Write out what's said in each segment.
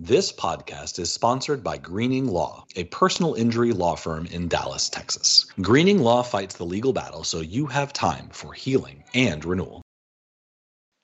This podcast is sponsored by Greening Law, a personal injury law firm in Dallas, Texas. Greening Law fights the legal battle so you have time for healing and renewal.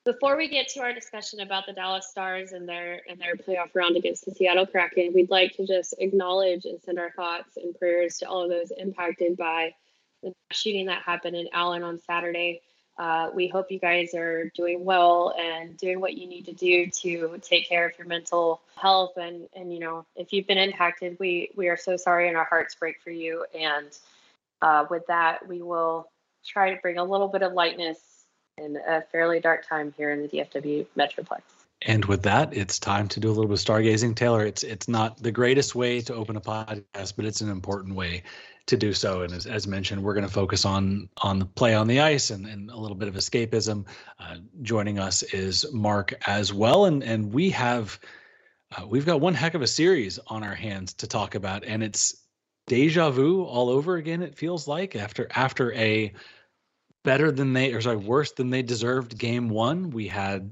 Before we get to our discussion about the Dallas Stars and their and their playoff round against the Seattle Kraken, we'd like to just acknowledge and send our thoughts and prayers to all of those impacted by the shooting that happened in Allen on Saturday. Uh, we hope you guys are doing well and doing what you need to do to take care of your mental health. And, and you know, if you've been impacted, we, we are so sorry and our hearts break for you. And uh, with that, we will try to bring a little bit of lightness in a fairly dark time here in the DFW Metroplex. And with that, it's time to do a little bit of stargazing. Taylor, it's it's not the greatest way to open a podcast, but it's an important way to do so. And as, as mentioned, we're going to focus on on the play on the ice and, and a little bit of escapism. Uh, joining us is Mark as well, and and we have uh, we've got one heck of a series on our hands to talk about, and it's deja vu all over again. It feels like after after a better than they or sorry worse than they deserved game one we had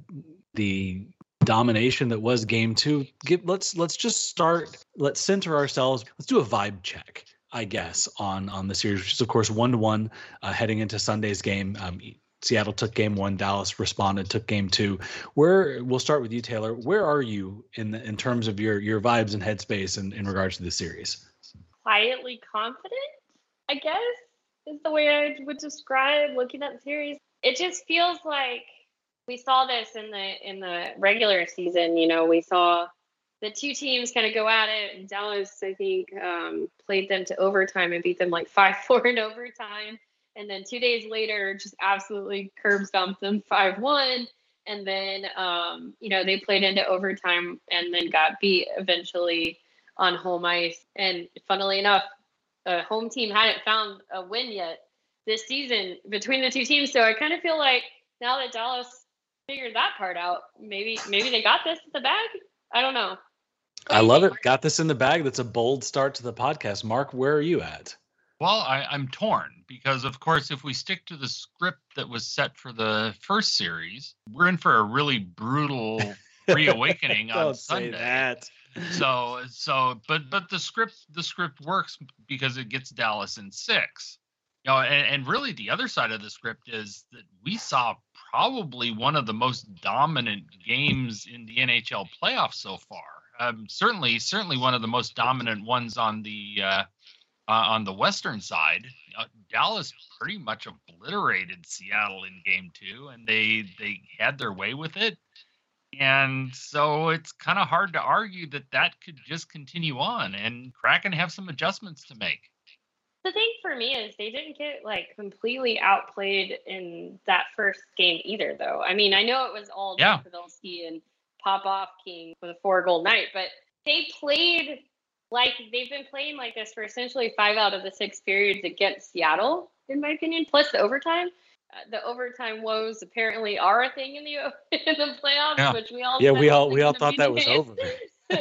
the domination that was game two Give, let's let's just start let's center ourselves let's do a vibe check I guess, on on the series, which is of course one to one heading into Sunday's game. Um, Seattle took game one. Dallas responded, took game two. Where we'll start with you, Taylor. Where are you in the, in terms of your your vibes and headspace in, in regards to the series? Quietly confident, I guess, is the way I would describe looking at the series. It just feels like we saw this in the in the regular season. You know, we saw the two teams kind of go at it. And Dallas, I think, um, played them to overtime and beat them like 5 4 in overtime. And then two days later, just absolutely curb stomped them 5 1. And then, um, you know, they played into overtime and then got beat eventually on home ice. And funnily enough, a home team hadn't found a win yet this season between the two teams. So I kind of feel like now that Dallas figured that part out, maybe maybe they got this in the bag. I don't know. I love it. Got this in the bag. That's a bold start to the podcast. Mark, where are you at? Well, I, I'm torn because, of course, if we stick to the script that was set for the first series, we're in for a really brutal reawakening on Sunday. Say that. So, so, but but the script the script works because it gets Dallas in six. You know, and, and really the other side of the script is that we saw probably one of the most dominant games in the NHL playoffs so far um, certainly certainly one of the most dominant ones on the uh, uh, on the western side. Uh, Dallas pretty much obliterated Seattle in Game Two, and they they had their way with it. And so it's kind of hard to argue that that could just continue on, and Kraken have some adjustments to make. The thing for me is they didn't get like completely outplayed in that first game either, though. I mean, I know it was all yeah. Pavelski and Popov King with a four goal night, but they played like they've been playing like this for essentially five out of the six periods against Seattle, in my opinion, plus the overtime. Uh, the overtime woes apparently are a thing in the in the playoffs, yeah. which we all yeah we all we all thought that was over. but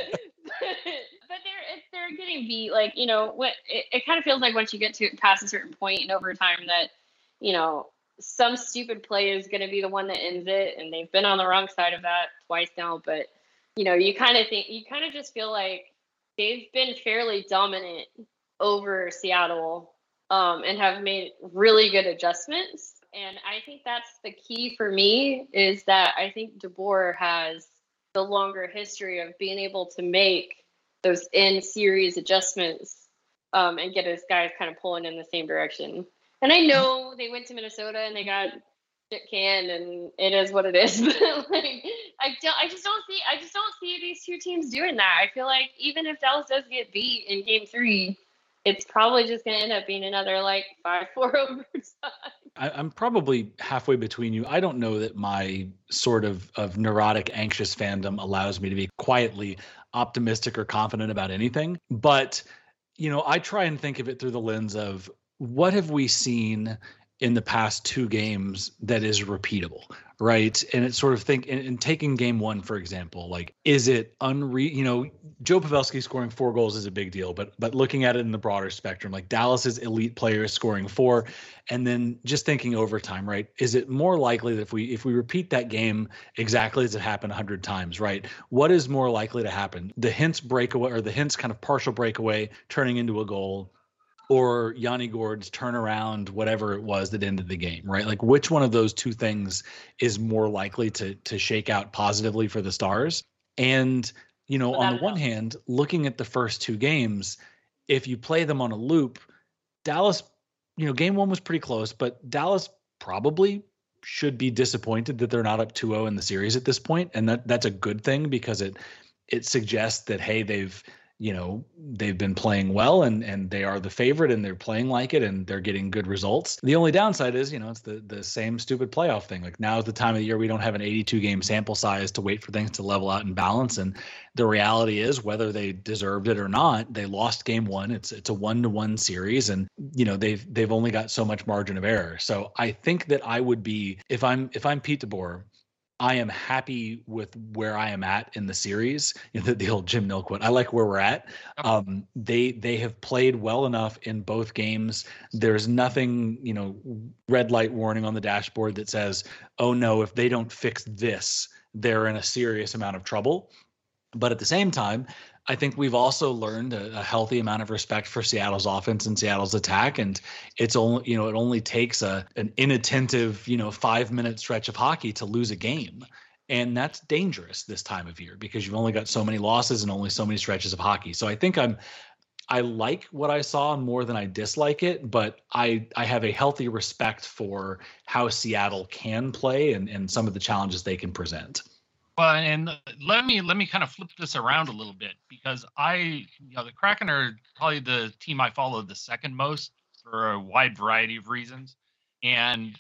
they're they're getting beat. Like you know what? It, it kind of feels like once you get to past a certain point in overtime that you know some stupid play is going to be the one that ends it, and they've been on the wrong side of that twice now. But you know, you kind of think you kind of just feel like they've been fairly dominant over Seattle um, and have made really good adjustments. And I think that's the key for me is that I think DeBoer has the longer history of being able to make those in series adjustments um, and get his guys kind of pulling in the same direction. And I know they went to Minnesota and they got shit canned, and it is what it is. But like, I don't, I just don't see, I just don't see these two teams doing that. I feel like even if Dallas does get beat in Game Three, it's probably just going to end up being another like five four overtime. I, I'm probably halfway between you. I don't know that my sort of of neurotic, anxious fandom allows me to be quietly optimistic or confident about anything, but you know, I try and think of it through the lens of what have we seen in the past two games that is repeatable, right? And it's sort of think and, taking game one for example, like is it unre you know Joe Pavelski scoring four goals is a big deal, but but looking at it in the broader spectrum, like Dallas's elite players scoring four, and then just thinking overtime, right? Is it more likely that if we if we repeat that game exactly as it happened a hundred times, right? What is more likely to happen? The Hintz breakaway or the Hintz kind of partial breakaway turning into a goal or Yanni Gourde's turnaround, whatever it was that ended the game, right? Like which one of those two things is more likely to to shake out positively for the Stars? And you know, on the one hand, looking at the first two games, if you play them on a loop, Dallas, you know, game one was pretty close, but Dallas probably should be disappointed that they're not up 2-0 in the series at this point, and that that's a good thing because it it suggests that hey, they've you know they've been playing well and and they are the favorite and they're playing like it and they're getting good results. The only downside is you know it's the the same stupid playoff thing. Like now is the time of the year we don't have an 82 game sample size to wait for things to level out and balance. And the reality is whether they deserved it or not they lost game one. It's it's a one to one series and you know they've they've only got so much margin of error. So i think that i would be if i'm if i'm pete deboer I am happy with where I am at in the series. You know, the, the, old Jim Nill quote. I like where we're at. Um, they they have played well enough in both games. There's nothing, you know, red light warning on the dashboard that says, "Oh no, if they don't fix this, they're in a serious amount of trouble." But at the same time, I think we've also learned a, a, healthy amount of respect for Seattle's offense and Seattle's attack, and it's only you know it only takes a an inattentive you know five minute stretch of hockey to lose a game, and that's dangerous this time of year because you've only got so many losses and only so many stretches of hockey. So I think I'm I like what I saw more than I dislike it, but I I have a healthy respect for how Seattle can play and and some of the challenges they can present. Well, and let me let me kind of flip this around a little bit because I, you know, the Kraken are probably the team I follow the second most for a wide variety of reasons, and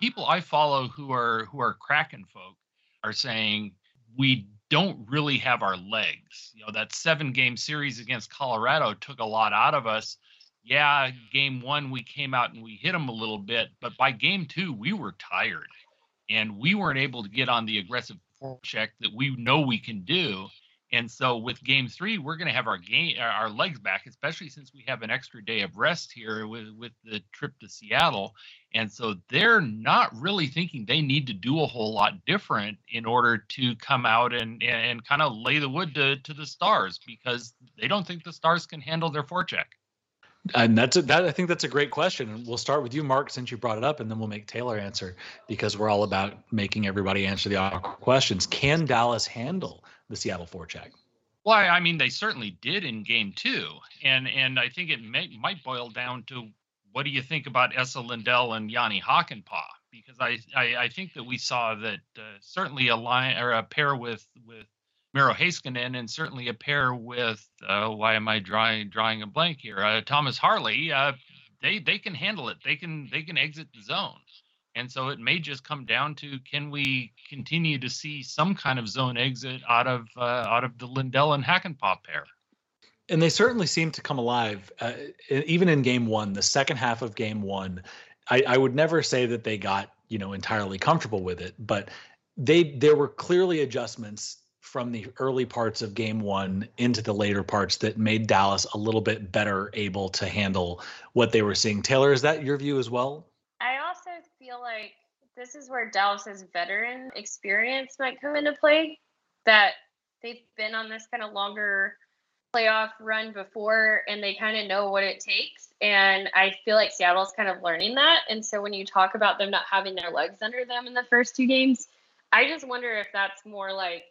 people I follow who are who are Kraken folk are saying we don't really have our legs. You know, that seven game series against Colorado took a lot out of us. Yeah, game one we came out and we hit them a little bit, but by game two we were tired and we weren't able to get on the aggressive check that we know we can do. And so with game three, we're going to have our game, our legs back, especially since we have an extra day of rest here with, with the trip to Seattle. And so they're not really thinking they need to do a whole lot different in order to come out and, and kind of lay the wood to, to the stars because they don't think the stars can handle their forecheck. And that's a, that. I think that's a great question. And we'll start with you, Mark, since you brought it up, and then we'll make Taylor answer because we're all about making everybody answer the awkward questions. Can Dallas handle the Seattle forecheck? Well, I mean, they certainly did in Game Two, and and I think it may, might boil down to what do you think about Esa Lindell and Jani Hakanpää? Because I, I, I think that we saw that uh, certainly a line or a pair with with Miro Heiskanen and certainly a pair with uh, why am I drawing drawing a blank here? Uh, Thomas Harley. Uh, they they can handle it. They can they can exit the zone. And so it may just come down to can we continue to see some kind of zone exit out of uh, out of the Lindell and Hakanpää pair. And they certainly seem to come alive, uh, even in game one, the second half of game one. I, I would never say that they got you know entirely comfortable with it, but they there were clearly adjustments from the early parts of game one into the later parts that made Dallas a little bit better able to handle what they were seeing. Taylor, is that your view as well? I also feel like this is where Dallas's veteran experience might come into play. That they've been on this kind of longer playoff run before and they kind of know what it takes. And I feel like Seattle's kind of learning that. And so when you talk about them not having their legs under them in the first two games, I just wonder if that's more like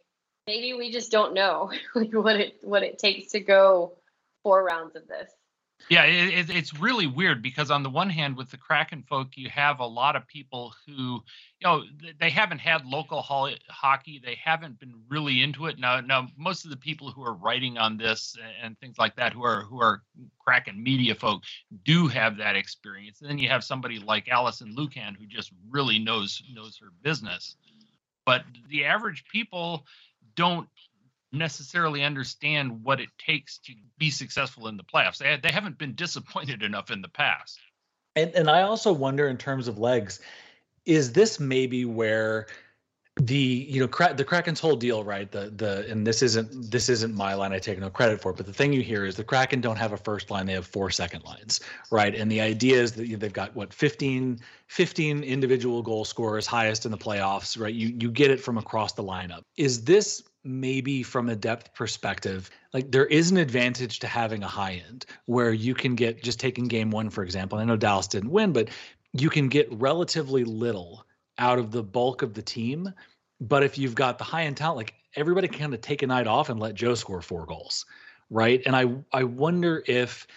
maybe we just don't know what it what it takes to go four rounds of this. Yeah, it, it's really weird because on the one hand, with the Kraken folk, you have a lot of people who, you know, they haven't had local ho- hockey. They haven't been really into it. Now, now most of the people who are writing on this and things like that, who are who are Kraken media folk, do have that experience. And then you have somebody like Alison Lukan who just really knows knows her business. But the average people, don't necessarily understand what it takes to be successful in the playoffs. They, they haven't been disappointed enough in the past. And and I also wonder in terms of legs, is this maybe where the you know cra- the Kraken's whole deal, right? The the and this isn't this isn't my line. I take no credit for it, but the thing you hear is the Kraken don't have a first line; they have four second lines, right? And the idea is that you know, they've got what 15, 15 individual goal scorers, highest in the playoffs, right? You you get it from across the lineup. Is this maybe from a depth perspective, like there is an advantage to having a high end where you can get just taking game one for example. I know Dallas didn't win, but you can get relatively little out of the bulk of the team. But if you've got the high end talent, like everybody can kind of take a night off and let Joe score four goals, right? And I I wonder if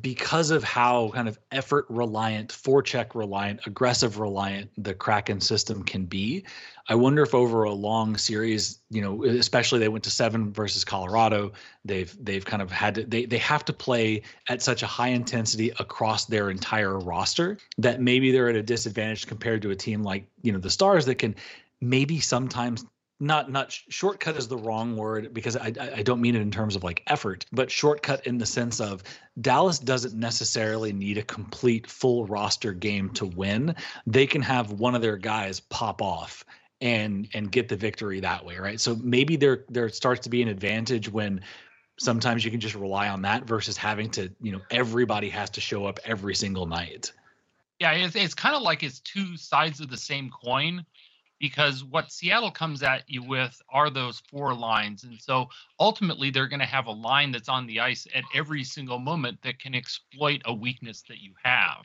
because of how kind of effort reliant, forecheck reliant, aggressive reliant the Kraken system can be, I wonder if over a long series, you know, especially they went to seven versus Colorado, they've they've kind of had to they they have to play at such a high intensity across their entire roster that maybe they're at a disadvantage compared to a team like you know the Stars that can maybe sometimes not not shortcut is the wrong word because I I don't mean it in terms of like effort, but shortcut in the sense of Dallas doesn't necessarily need a complete full roster game to win. They can have one of their guys pop off and and get the victory that way, right? So maybe there there starts to be an advantage when sometimes you can just rely on that versus having to, you know, everybody has to show up every single night. Yeah, it's, it's kind of like it's two sides of the same coin because what Seattle comes at you with are those four lines. And so ultimately, they're going to have a line that's on the ice at every single moment that can exploit a weakness that you have.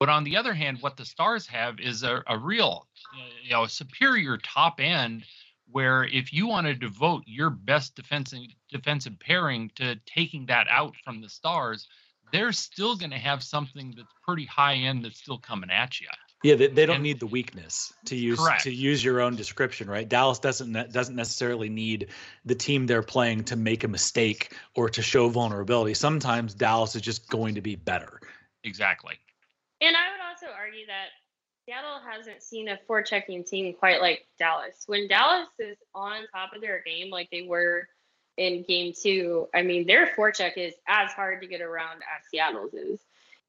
But on the other hand, what the Stars have is a, a real, you know, superior top end where if you want to devote your best defensive defensive pairing to taking that out from the Stars, they're still going to have something that's pretty high end that's still coming at you. Yeah, they, they don't and, need the weakness to use correct. to use your own description, right? Dallas doesn't doesn't necessarily need the team they're playing to make a mistake or to show vulnerability. Sometimes Dallas is just going to be better. Exactly. And I would also argue that Seattle hasn't seen a forechecking team quite like Dallas. When Dallas is on top of their game like they were in game two, I mean their forecheck is as hard to get around as Seattle's is.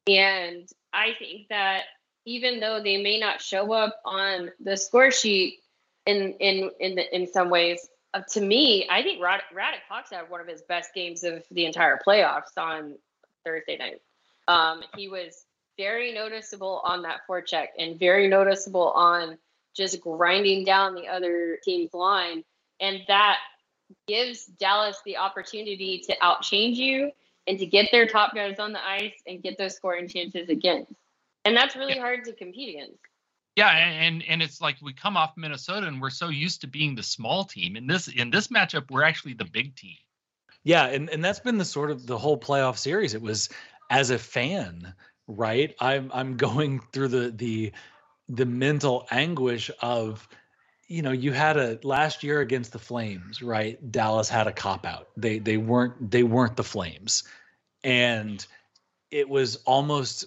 And I think that even though they may not show up on the score sheet in in in the, in some ways. Uh, to me, I think Rad- Radek Faksa had one of his best games of the entire playoffs on Thursday night. Um, he was very noticeable on that forecheck and very noticeable on just grinding down the other team's line, and that gives Dallas the opportunity to outchange you and to get their top guys on the ice and get those scoring chances again and that's really yeah. hard to compete against. Yeah, and and it's like we come off Minnesota and we're so used to being the small team. In this in this matchup, we're actually the big team. Yeah, and and that's been the sort of the whole playoff series. It was as a fan, right? I'm I'm going through the the the mental anguish of you know you had a last year against the flames right dallas had a cop out they they weren't they weren't the flames and it was almost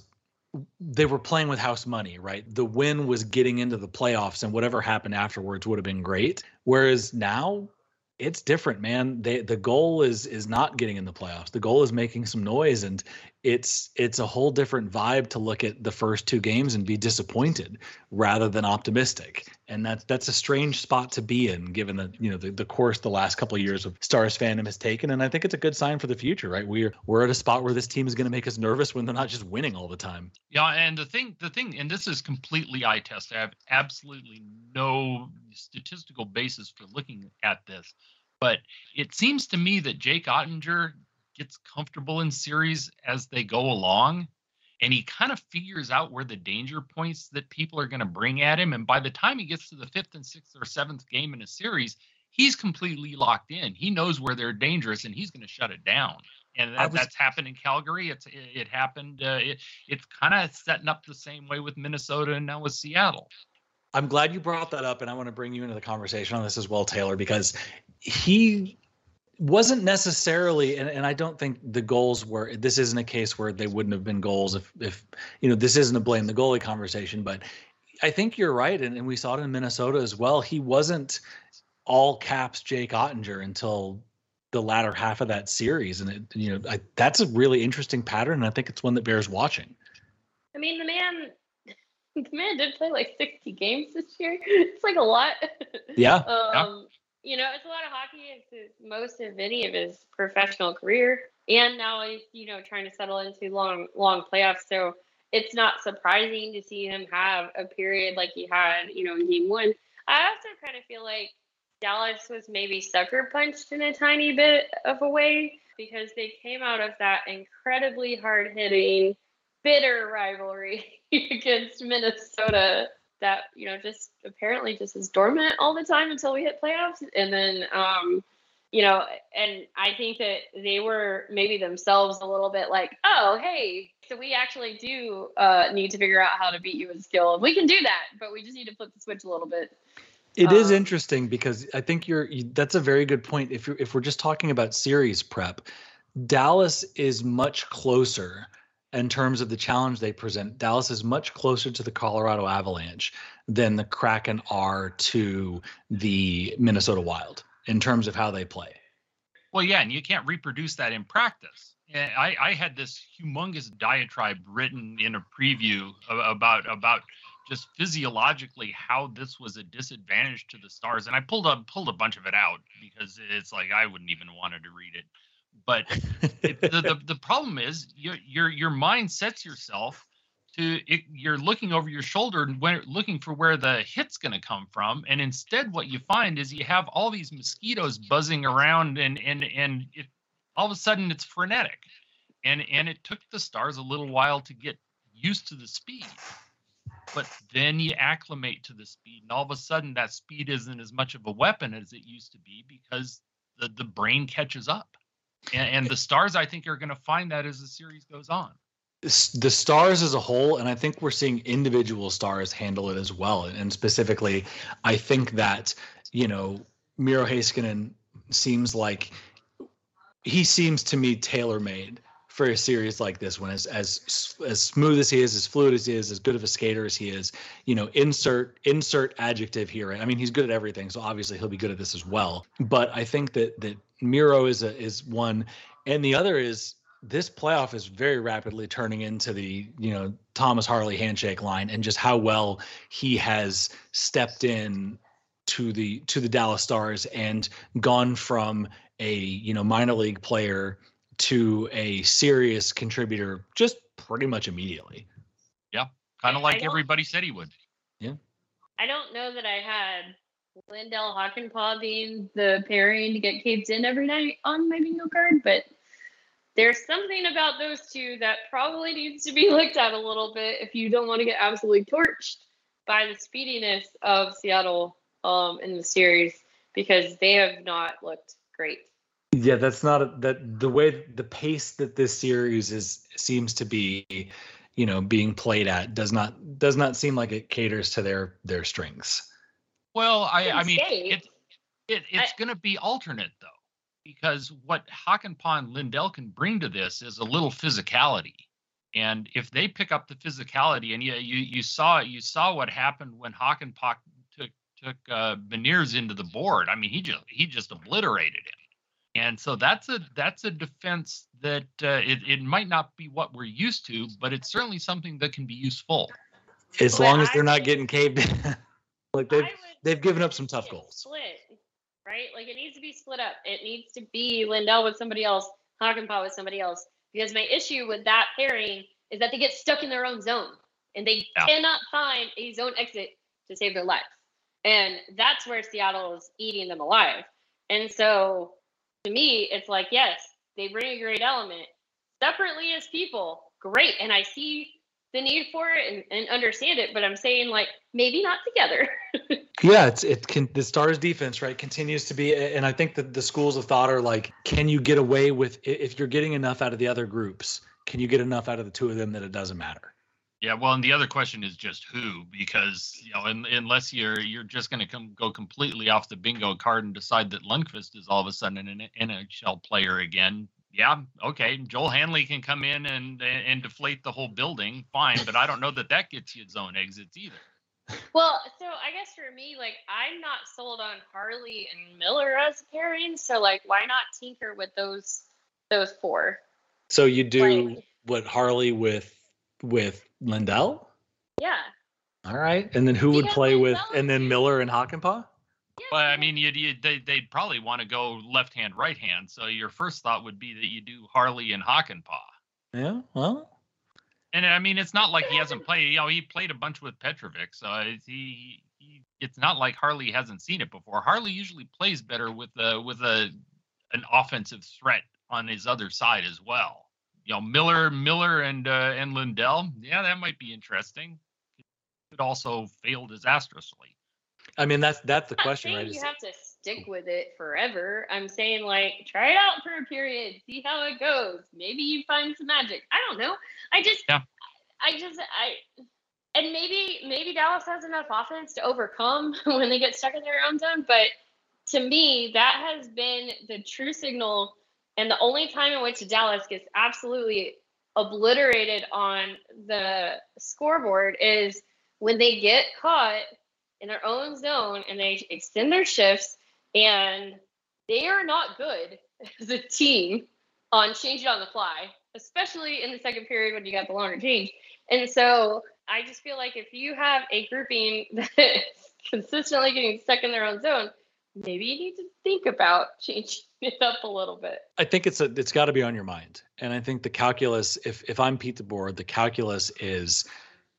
they were playing with house money, right? The win was getting into the playoffs, and whatever happened afterwards would have been great. Whereas now, it's different, man. They, the goal is is not getting in the playoffs. The goal is making some noise, and it's it's a whole different vibe to look at the first two games and be disappointed rather than optimistic. And that's that's a strange spot to be in given the you know the, the course the last couple of years of stars fandom has taken. And i think it's a good sign for the future right? We're we're at a spot where this team is going to make us nervous when they're not just winning all the time. Yeah and the thing the thing and this is completely eye test i have absolutely no statistical basis for looking at this but it seems to me that jake oettinger gets comfortable in series as they go along and he kind of figures out where the danger points that people are going to bring at him and by the time he gets to the fifth and sixth or seventh game in a series he's completely locked in. He knows where they're dangerous and he's going to shut it down. And that, was, that's happened in calgary. It's it, it happened uh, it, it's kind of setting up the same way with minnesota and now with seattle. I'm glad you brought that up and i want to bring you into the conversation on this as well taylor because he wasn't necessarily and, and i don't think the goals were this isn't a case where they wouldn't have been goals if if you know this isn't a blame the goalie conversation but i think you're right and, and we saw it in minnesota as well he wasn't all caps jake oettinger until the latter half of that series and it you know I, that's a really interesting pattern and i think it's one that bears watching I mean, the man, the man did play like 60 games this year. It's like a lot. Yeah. um, yeah. You know, it's a lot of hockey. It's most of any of his professional career, and now he's you know trying to settle into long long playoffs. So it's not surprising to see him have a period like he had, you know, in game one. I also kind of feel like Dallas was maybe sucker punched in a tiny bit of a way because they came out of that incredibly hard hitting, bitter rivalry against Minnesota that, you know, just apparently just is dormant all the time until we hit playoffs. And then, um, you know, and I think that they were maybe themselves a little bit like, oh, hey, so we actually do uh, need to figure out how to beat you in skill. We can do that, but we just need to flip the switch a little bit. It um, is interesting because I think you're that's a very good point. If you if we're just talking about series prep, Dallas is much closer in terms of the challenge they present. Dallas is much closer to the Colorado Avalanche than the Kraken are to the Minnesota Wild in terms of how they play. Well, yeah, and you can't reproduce that in practice. I, I had this humongous diatribe written in a preview about about just physiologically how this was a disadvantage to the stars and i pulled up pulled a bunch of it out because it's like i wouldn't even wanted to read it but it, the, the, the problem is your your your mind sets yourself to it, you're looking over your shoulder and when, looking for where the hit's going to come from. And instead what you find is you have all these mosquitoes buzzing around and and and it, all of a sudden it's frenetic. And and it took the stars a little while to get used to the speed. But then you acclimate to the speed and all of a sudden that speed isn't as much of a weapon as it used to be because the, the brain catches up and, and the stars i think are going to find that as the series goes on. The stars as a whole and i think we're seeing individual stars handle it as well. And specifically i think that you know miro heiskanen seems like he seems to me tailor made for a series like this one as as as smooth as he is as fluid as he is as good of a skater as he is you know insert insert adjective here i mean he's good at everything so obviously he'll be good at this as well. But i think that that miro is a is one and the other is this playoff is very rapidly turning into the you know thomas harley handshake line and just how well he has stepped in to the to the dallas stars and gone from a you know minor league player to a serious contributor just pretty much immediately. Yeah, kind of like everybody said he would. Yeah. I don't know that I had Lindell Hakanpää being the pairing to get caved in every night on my bingo card, but there's something about those two that probably needs to be looked at a little bit if you don't want to get absolutely torched by the speediness of Seattle um, in the series because they have not looked great. Yeah, that's not a, that the way the pace that this series is seems to be, you know, being played at does not does not seem like it caters to their their strengths. Well, I I mean it, it it's going to be alternate though because what Hakanpää Lindell can bring to this is a little physicality. And if they pick up the physicality, and you you, you saw you saw what happened when Hakanpää took took uh, Beniers into the board. I mean, he just he just obliterated him. And so that's a that's a defense that uh, it it might not be what we're used to, but it's certainly something that can be useful. As long as they're not getting caved in. like they've they've given up some tough goals. Split, right? Like it needs to be split up. It needs to be Lindell with somebody else, Hakanpää with somebody else. Because my issue with that pairing is that they get stuck in their own zone and they yeah. cannot find a zone exit to save their lives. And that's where Seattle is eating them alive. And so to me, it's like, yes, they bring a great element. Separately as people, great. And I see the need for it and, and understand it, but I'm saying like maybe not together. yeah, it's it can the Stars defense, right, continues to be and I think that the schools of thought are like, can you get away with if you're getting enough out of the other groups, can you get enough out of the two of them that it doesn't matter? Yeah, well, and the other question is just who, because you know, in, unless you're you're just going to come go completely off the bingo card and decide that Lundkvist is all of a sudden an NHL player again. Yeah, okay, Joel Hanley can come in and and deflate the whole building, fine, but I don't know that that gets you zone exits either. Well, so I guess for me, like I'm not sold on Harley and Miller as a pairing, so like why not tinker with those those four? So you do like, what Harley with with Lindell. Yeah. All right, and then who would Because play with? And then Miller and Hakanpää. yeah Well, I mean, you'd, you they, they'd probably want to go left hand, right hand. So your first thought would be that you do Harley and Hakanpää. Yeah. Well, And I mean, it's not like he hasn't played. You know, he played a bunch with Petrovic, so it's, he, he it's not like Harley hasn't seen it before. Harley usually plays better with a with a an offensive threat on his other side as well. You know, Miller, Miller, and uh, and Lindell. Yeah, that might be interesting. Could also fail disastrously. I mean that's that's the I'm question, right? You have to stick with it forever. I'm saying like try it out for a period, see how it goes. Maybe you find some magic. I don't know. I just Yeah. I just I and maybe maybe Dallas has enough offense to overcome when they get stuck in their own zone, but to me that has been the true signal and the only time in which Dallas gets absolutely obliterated on the scoreboard is when they get caught in their own zone and they extend their shifts and they are not good as a team on change it on the fly, especially in the second period when you got the longer change. And so I just feel like if you have a grouping that's consistently getting stuck in their own zone, maybe you need to think about changing it up a little bit. I think it's a it's got to be on your mind, and I think the calculus. If if I'm Pete DeBoer, the calculus is,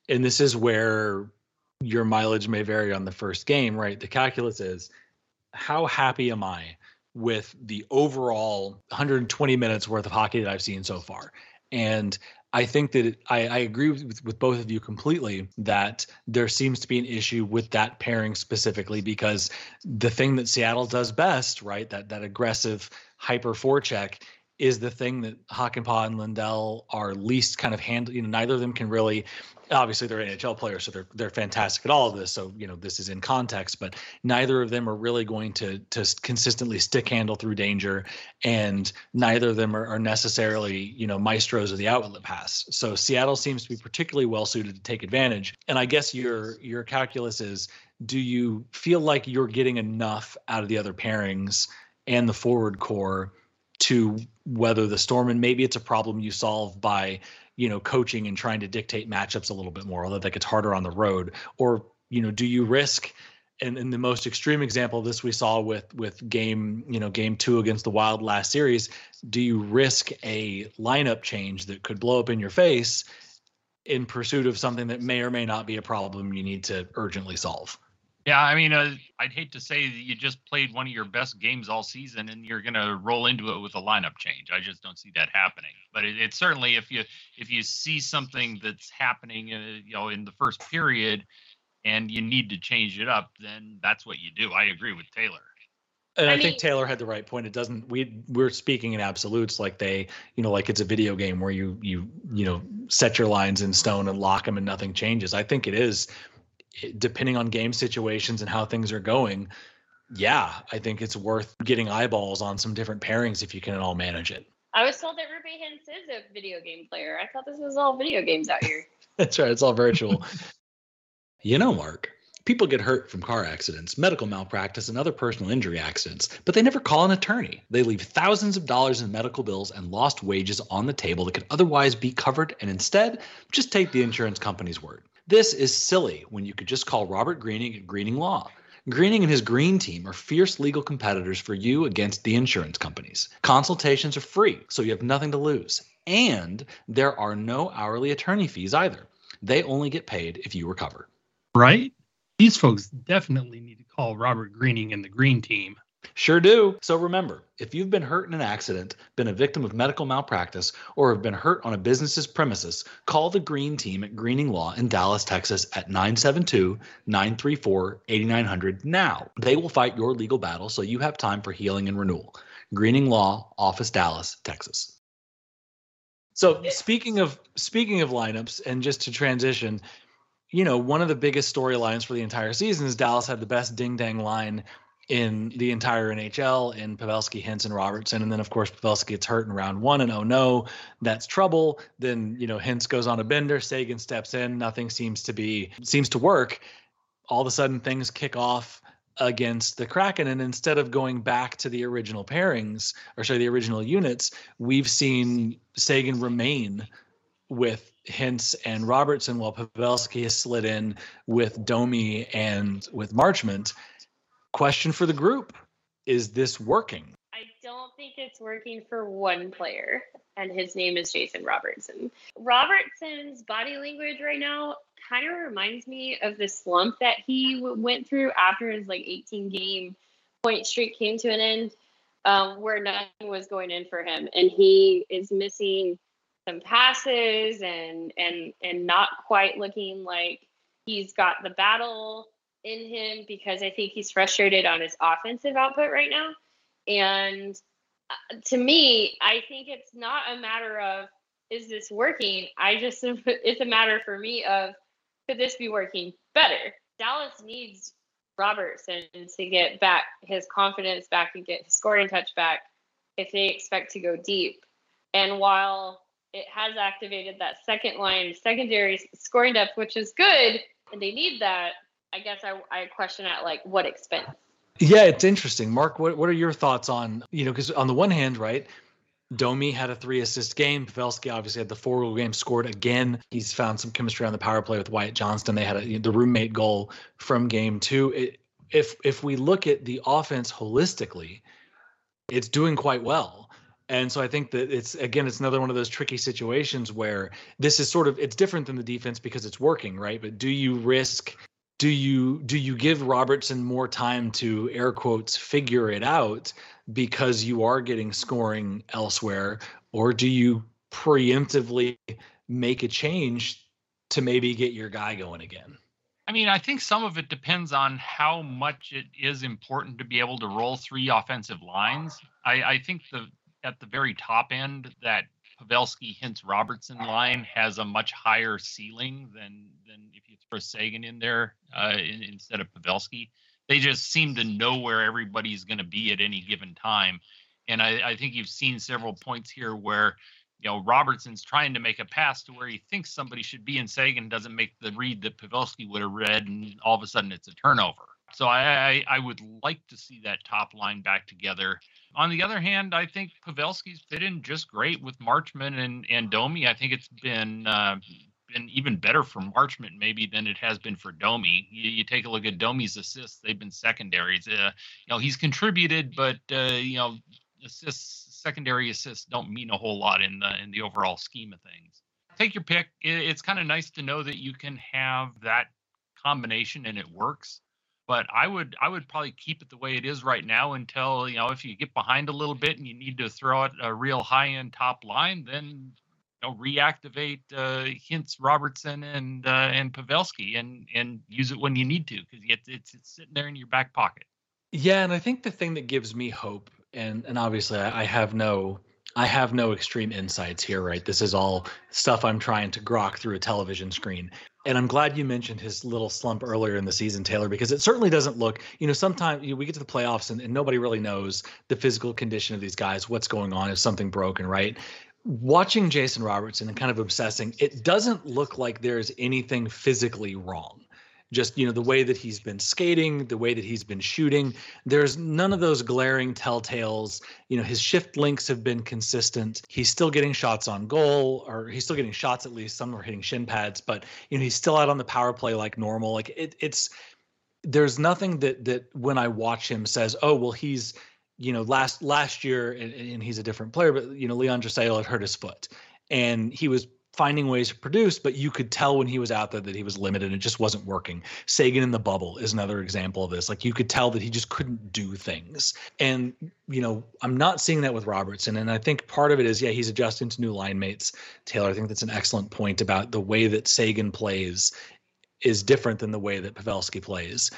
and this is where your mileage may vary on the first game, right? The calculus is, how happy am I with the overall 120 minutes worth of hockey that I've seen so far, and I think that I, I agree with, with both of you completely that there seems to be an issue with that pairing specifically because the thing that Seattle does best, right, that that aggressive hyper forecheck is the thing that Hakanpää and Lindell are least kind of handle. You know, neither of them can really. Obviously, they're NHL players, so they're they're fantastic at all of this. So you know, this is in context, but neither of them are really going to to consistently stick handle through danger, and neither of them are, are necessarily you know maestros of the outlet pass. So Seattle seems to be particularly well suited to take advantage. And I guess your your calculus is: Do you feel like you're getting enough out of the other pairings and the forward core? To weather the storm. And maybe it's a problem you solve by you know coaching and trying to dictate matchups a little bit more although that gets harder on the road. Or you know do you risk and in the most extreme example this we saw with with game you know game two against the wild last series do you risk a lineup change that could blow up in your face in pursuit of something that may or may not be a problem you need to urgently solve Yeah, I mean, uh, I'd hate to say that you just played one of your best games all season and you're going to roll into it with a lineup change. I just don't see that happening. But it, it's certainly if you if you see something that's happening, uh, you know, in the first period, and you need to change it up, then that's what you do. I agree with Taylor. And I, I think Taylor had the right point. It doesn't we we're speaking in absolutes like they, you know, like it's a video game where you you you know set your lines in stone and lock them and nothing changes. I think it is it- depending on game situations and how things are going. Yeah, I think it's worth getting eyeballs on some different pairings if you can all manage it. I was told that Roope Hintz is a video game player. I thought this was all video games out here. That's right. It's all virtual. you know, Mark, people get hurt from car accidents, medical malpractice, and other personal injury accidents, but they never call an attorney. They leave thousands of dollars in medical bills and lost wages on the table that could otherwise be covered, and instead, just take the insurance company's word. This is silly when you could just call Robert Greening at Greening Law. Greening and his green team are fierce legal competitors for you against the insurance companies. Consultations are free, so you have nothing to lose. And there are no hourly attorney fees either. They only get paid if you recover. right? These folks definitely need to call Robert Greening and the Green Team. Sure do. So remember, if you've been hurt in an accident, been a victim of medical malpractice, or have been hurt on a business's premises, call the Green Team at Greening Law in Dallas, Texas at 972 934 8900 now. They will fight your legal battle so you have time for healing and renewal. Greening Law, Office Dallas, Texas. So speaking of speaking of lineups and just to transition, you know, one of the biggest storylines for the entire season is Dallas had the best ding dang line in the entire NHL in Pavelski, Hintz, and Robertson. And then, of course, Pavelski gets hurt in round one, and oh no, that's trouble. Then, you know, Hintz goes on a bender, Seguin steps in, nothing seems to be seems to work. All of a sudden, things kick off against the Kraken, and instead of going back to the original pairings, or sorry, the original units, we've seen Seguin remain with Hintz and Robertson, while Pavelski has slid in with Domi and with Marchment. Question for the group: Is this working? I don't think it's working for one player, and his name is Jason Robertson. Robertson's body language right now kind of reminds me of the slump that he w- went through after his like 18 game point streak came to an end, um, where nothing was going in for him, and he is missing some passes and and and not quite looking like he's got the battle in him because I think he's frustrated on his offensive output right now. And uh, to me, I think it's not a matter of is this working? I just it's a matter for me of could this be working better? Dallas needs Robertson to get back his confidence back and get his scoring touch back if they expect to go deep. And while it has activated that second line secondary scoring depth, which is good, and they need that, I guess I, I question at like what expense. Yeah, it's interesting. Mark, what, what are your thoughts on, you know, because on the one hand, right, Domi had a three assist game. Pavelski obviously had the four goal game, scored again. He's found some chemistry on the power play with Wyatt Johnston. They had a, the roommate goal from game two. It, if if we look at the offense holistically, it's doing quite well. And so I think that it's again, it's another one of those tricky situations where this is sort of it's different than the defense because it's working, right? But do you risk do you do you give Robertson more time to air quotes figure it out because you are getting scoring elsewhere, or do you preemptively make a change to maybe get your guy going again? I mean, I think some of it depends on how much it is important to be able to roll three offensive lines. I, I think the at the very top end that Pavelski Hintz Robertson line has a much higher ceiling than than if you throw Seguin in there uh, in, instead of Pavelski. They just seem to know where everybody's going to be at any given time, and I, I think you've seen several points here where you know Robertson's trying to make a pass to where he thinks somebody should be, and Seguin doesn't make the read that Pavelski would have read, and all of a sudden it's a turnover. So I, I, would like to see that top line back together. On the other hand, I think Pavelski's fit in just great with Marchment and and Domi. I think it's been uh, been even better for Marchment maybe than it has been for Domi. You, you take a look at Domi's assists; they've been secondaries. Uh, you know, he's contributed, but uh, you know, assists, secondary assists don't mean a whole lot in the in the overall scheme of things. Take your pick. It, it's kind of nice to know that you can have that combination and it works but I would I would probably keep it the way it is right now until you know if you get behind a little bit and you need to throw out a real high end top line, then you know, reactivate uh, Hintz, Robertson, and uh, and Pavelski, and and use it when you need to because it's, it's it's sitting there in your back pocket. Yeah, and I think the thing that gives me hope, and and obviously I, I have no I have no extreme insights here, right? This is all stuff I'm trying to grok through a television screen. And I'm glad you mentioned his little slump earlier in the season, Taylor, because it certainly doesn't look, you know, sometimes we get to the playoffs and, and nobody really knows the physical condition of these guys, what's going on, is something broken, right? Watching Jason Robertson and kind of obsessing, it doesn't look like there's anything physically wrong just you know the way that he's been skating the way that he's been shooting there's none of those glaring telltales. You know his shift links have been consistent. He's still getting shots on goal or he's still getting shots at least. Some are hitting shin pads but you know he's still out on the power play like normal. Like it, it's there's nothing that that when i watch him says oh well he's you know last last year and, and he's a different player but you know leon Draisaitl had hurt his foot and he was finding ways to produce, but you could tell when he was out there that he was limited. It just wasn't working. Seguin in the bubble is another example of this. Like you could tell that he just couldn't do things. And, you know, I'm not seeing that with Robertson. And I think part of it is, yeah, he's adjusting to new line mates. Taylor, I think that's an excellent point about the way that Seguin plays is different than the way that Pavelski plays.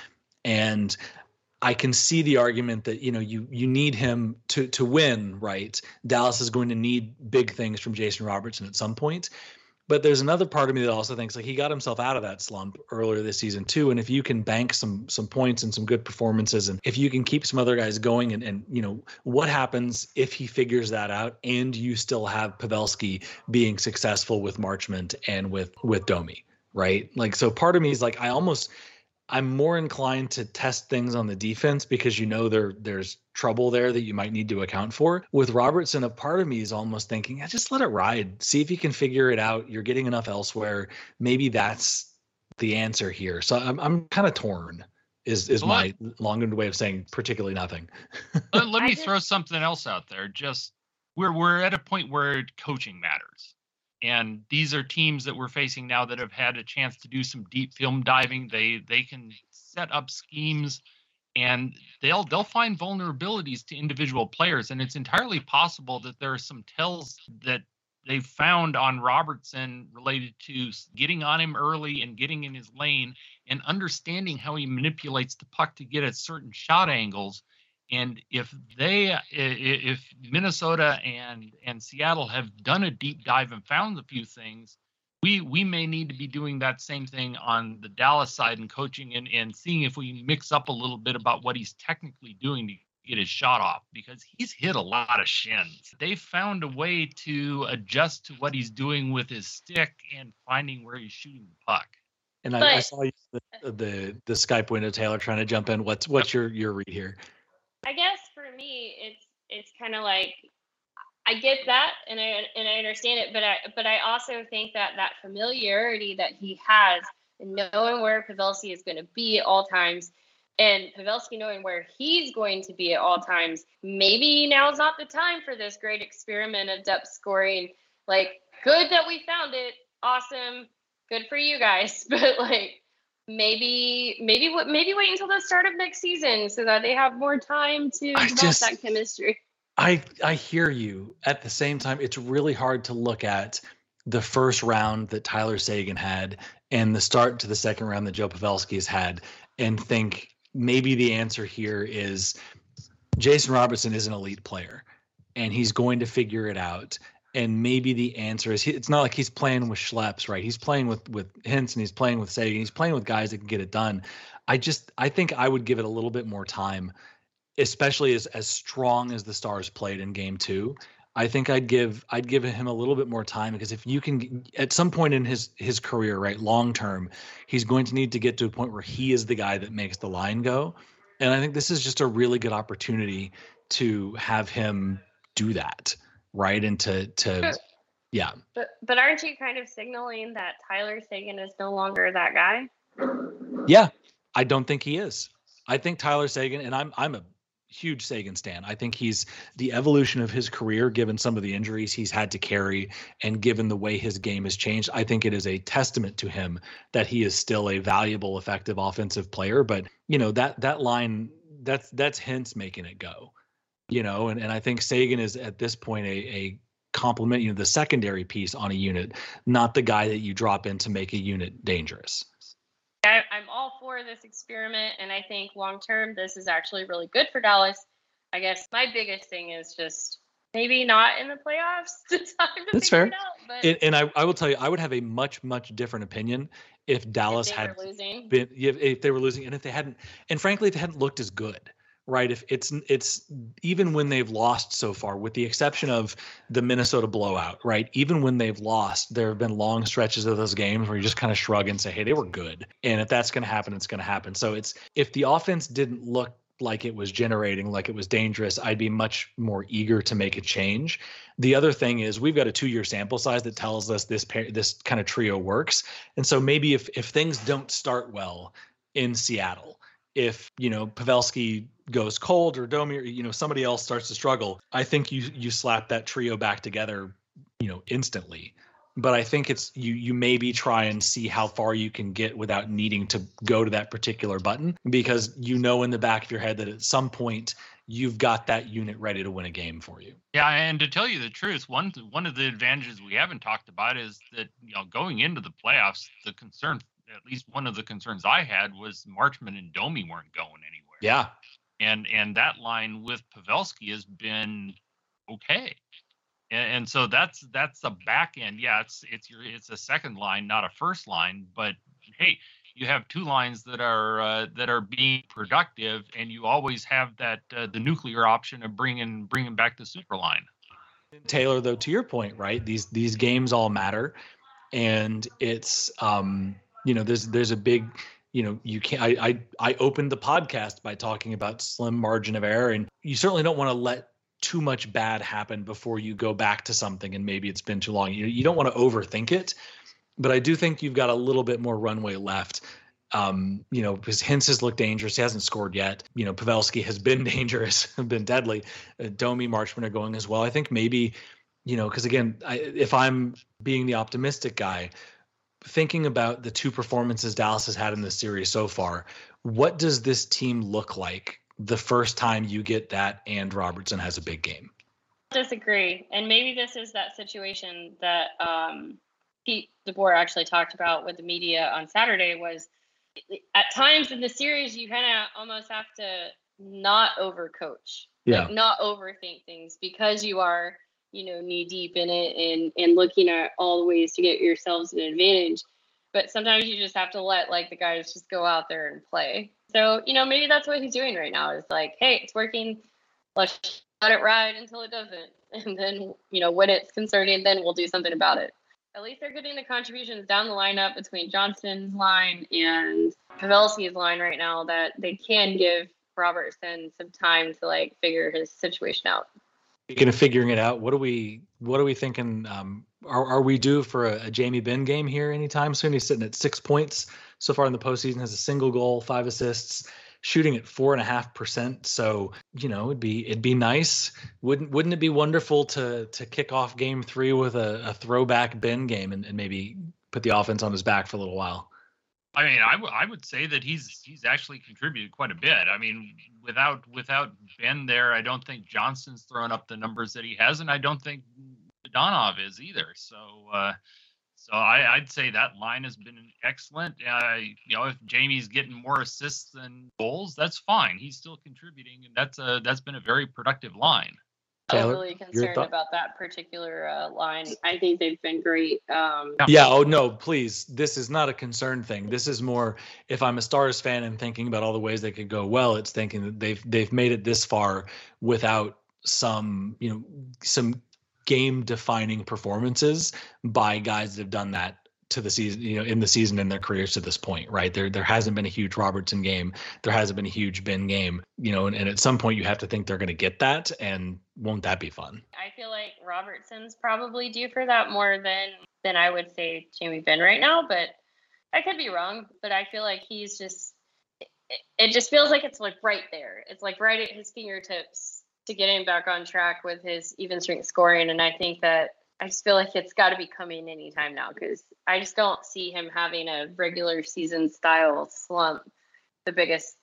And I can see the argument that you know you you need him to to win, right? Dallas is going to need big things from Jason Robertson at some point. But there's another part of me that also thinks like he got himself out of that slump earlier this season too. And if you can bank some some points and some good performances, and if you can keep some other guys going, and and you know what happens if he figures that out, and you still have Pavelski being successful with Marchment and with with Domi, right? Like so, part of me is like I almost I'm more inclined to test things on the defense because you know there there's trouble there that you might need to account for. With Robertson, a part of me is almost thinking, yeah, just let it ride. See if you can figure it out. You're getting enough elsewhere. Maybe that's the answer here. So I'm I'm kind of torn. Is is my long-winded way of saying particularly nothing. let, let me just, throw something else out there. Just we're we're at a point where coaching matters. And these are teams that we're facing now that have had a chance to do some deep film diving. They they can set up schemes and they'll they'll find vulnerabilities to individual players and it's entirely possible that there are some tells that they found on Robertson related to getting on him early and getting in his lane and understanding how he manipulates the puck to get at certain shot angles. And if they, if Minnesota and and Seattle have done a deep dive and found a few things, we we may need to be doing that same thing on the Dallas side and coaching and and seeing if we mix up a little bit about what he's technically doing to get his shot off because he's hit a lot of shins. They found a way to adjust to what he's doing with his stick and finding where he's shooting the puck. And I, I saw you, the, the the Skype window, Taylor, trying to jump in. What's what's your your read here? I guess for me, it's it's kind of like I get that and I and I understand it, but I but I also think that that familiarity that he has knowing where Pavelski is going to be at all times and Pavelski knowing where he's going to be at all times, maybe now's not the time for this great experiment of depth scoring. Like, good that we found it. Awesome. Good for you guys. But like maybe maybe what maybe wait until the start of next season so that they have more time to I develop just, that chemistry. I I hear you. At the same time, it's really hard to look at the first round that Tyler Seguin had and the start to the second round that Joe Pavelski has had and think maybe the answer here is Jason Robertson is an elite player and he's going to figure it out. And maybe the answer is he, it's not like he's playing with schleps, right? He's playing with with Hintz and he's playing with Seguin. He's playing with guys that can get it done. I just I think I would give it a little bit more time, especially as as strong as the Stars played in Game Two. I think I'd give I'd give him a little bit more time because if you can at some point in his his career, right, long term, he's going to need to get to a point where he is the guy that makes the line go. And I think this is just a really good opportunity to have him do that, right? And to to yeah. But but aren't you kind of signaling that Tyler Seguin is no longer that guy? Yeah, I don't think he is. I think Tyler Seguin, and I'm I'm a huge Seguin stan. I think he's the evolution of his career, given some of the injuries he's had to carry and given the way his game has changed. I think it is a testament to him that he is still a valuable, effective offensive player. But you know that that line that's that's Hintz making it go. You know, and, and I think Seguin is at this point a, a complement, you know, the secondary piece on a unit, not the guy that you drop in to make a unit dangerous. I, am all for this experiment, and I think long term this is actually really good for Dallas. I guess my biggest thing is just maybe not in the playoffs. That's fair. Out, and, and I, I will tell you, I would have a much much different opinion if Dallas if had been if, if they were losing, and if they hadn't, and frankly, if they hadn't looked as good right? If it's it's even when they've lost so far, with the exception of the Minnesota blowout, right? Even when they've lost, there have been long stretches of those games where you just kind of shrug and say, "Hey, they were good," and if that's going to happen, it's going to happen. So it's if the offense didn't look like it was generating, like it was dangerous, I'd be much more eager to make a change. The other thing is we've got a two-year sample size that tells us this pair, this kind of trio works, and so maybe if if things don't start well in Seattle, if you know Pavelski goes cold or Domi, you know, somebody else starts to struggle, I think you you slap that trio back together, you know, instantly. But I think it's you you maybe try and see how far you can get without needing to go to that particular button because you know in the back of your head that at some point you've got that unit ready to win a game for you. Yeah, and to tell you the truth, one one of the advantages we haven't talked about is that you know going into the playoffs, the concern, at least one of the concerns I had was Marchment and Domi weren't going anywhere. Yeah, and and that line with Pavelski has been okay. And, and, so that's that's the back end. Yeah, it's it's your it's a second line, not a first line. But hey, you have two lines that are uh, that are being productive, and you always have that uh, the nuclear option of bringing bringing back the super line. Taylor, though, to your point, right? These these games all matter, and it's um you know there's there's a big you know, you can't. I, I I opened the podcast by talking about slim margin of error, and you certainly don't want to let too much bad happen before you go back to something and maybe it's been too long. You you don't want to overthink it, but I do think you've got a little bit more runway left. Um, you know, because Hintz has looked dangerous. He hasn't scored yet. You know, Pavelski has been dangerous, been deadly. Uh, Domi, Marchment are going as well. I think maybe, you know, because again, I, if I'm being the optimistic guy, thinking about the two performances Dallas has had in this series so far, what does this team look like the first time you get that and Robertson has a big game? I disagree, and maybe this is that situation that um, Pete DeBoer actually talked about with the media on Saturday. Was at times in the series you kind of almost have to not overcoach, yeah, like not overthink things because you are you know knee deep in it and and looking at all the ways to get yourselves an advantage. But sometimes you just have to let like the guys just go out there and play. So you know maybe that's what he's doing right now is like hey it's working. Let's let it ride until it doesn't. And then you know when it's concerning then we'll do something about it. At least they're getting the contributions down the lineup between Johnston's line and Pavelski's line right now that they can give Robertson some time to like figure his situation out. Speaking of figuring it out, what are we what are we thinking? Um, are are we due for a, a Jamie Benn game here anytime soon? He's sitting at six points so far in the postseason, has a single goal, five assists, shooting at four and a half percent. So you know, it'd be it'd be nice. Wouldn't wouldn't it be wonderful to to kick off game three with a, a throwback Benn game and, and maybe put the offense on his back for a little while? I mean, I, w- I would say that he's he's actually contributed quite a bit. I mean, without without Benn there, I don't think Johnston's throwing up the numbers that he has, and I don't think Dadonov is either. So, uh, so I, would say that line has been excellent. Uh, you know, if Jamie's getting more assists than goals, that's fine. He's still contributing, and that's a that's been a very productive line. I'm really concerned about that particular uh, line. I think they've been great. Um, yeah. Oh no, please. This is not a concern thing. This is more if I'm a Stars fan and thinking about all the ways they could go well. It's thinking that they've they've made it this far without some you know some game defining performances by guys that have done that to the season, you know, in the season in their careers to this point, right? There there hasn't been a huge Robertson game. There hasn't been a huge Benn game, you know, and, and at some point you have to think they're going to get that, and won't that be fun? I feel like Robertson's probably due for that more than than I would say Jamie Benn right now, but I could be wrong. But I feel like he's just it, it just feels like it's like right there. It's like right at his fingertips to get him back on track with his even strength scoring, and I think that I just feel like it's got to be coming anytime now because I just don't see him having a regular season style slump the biggest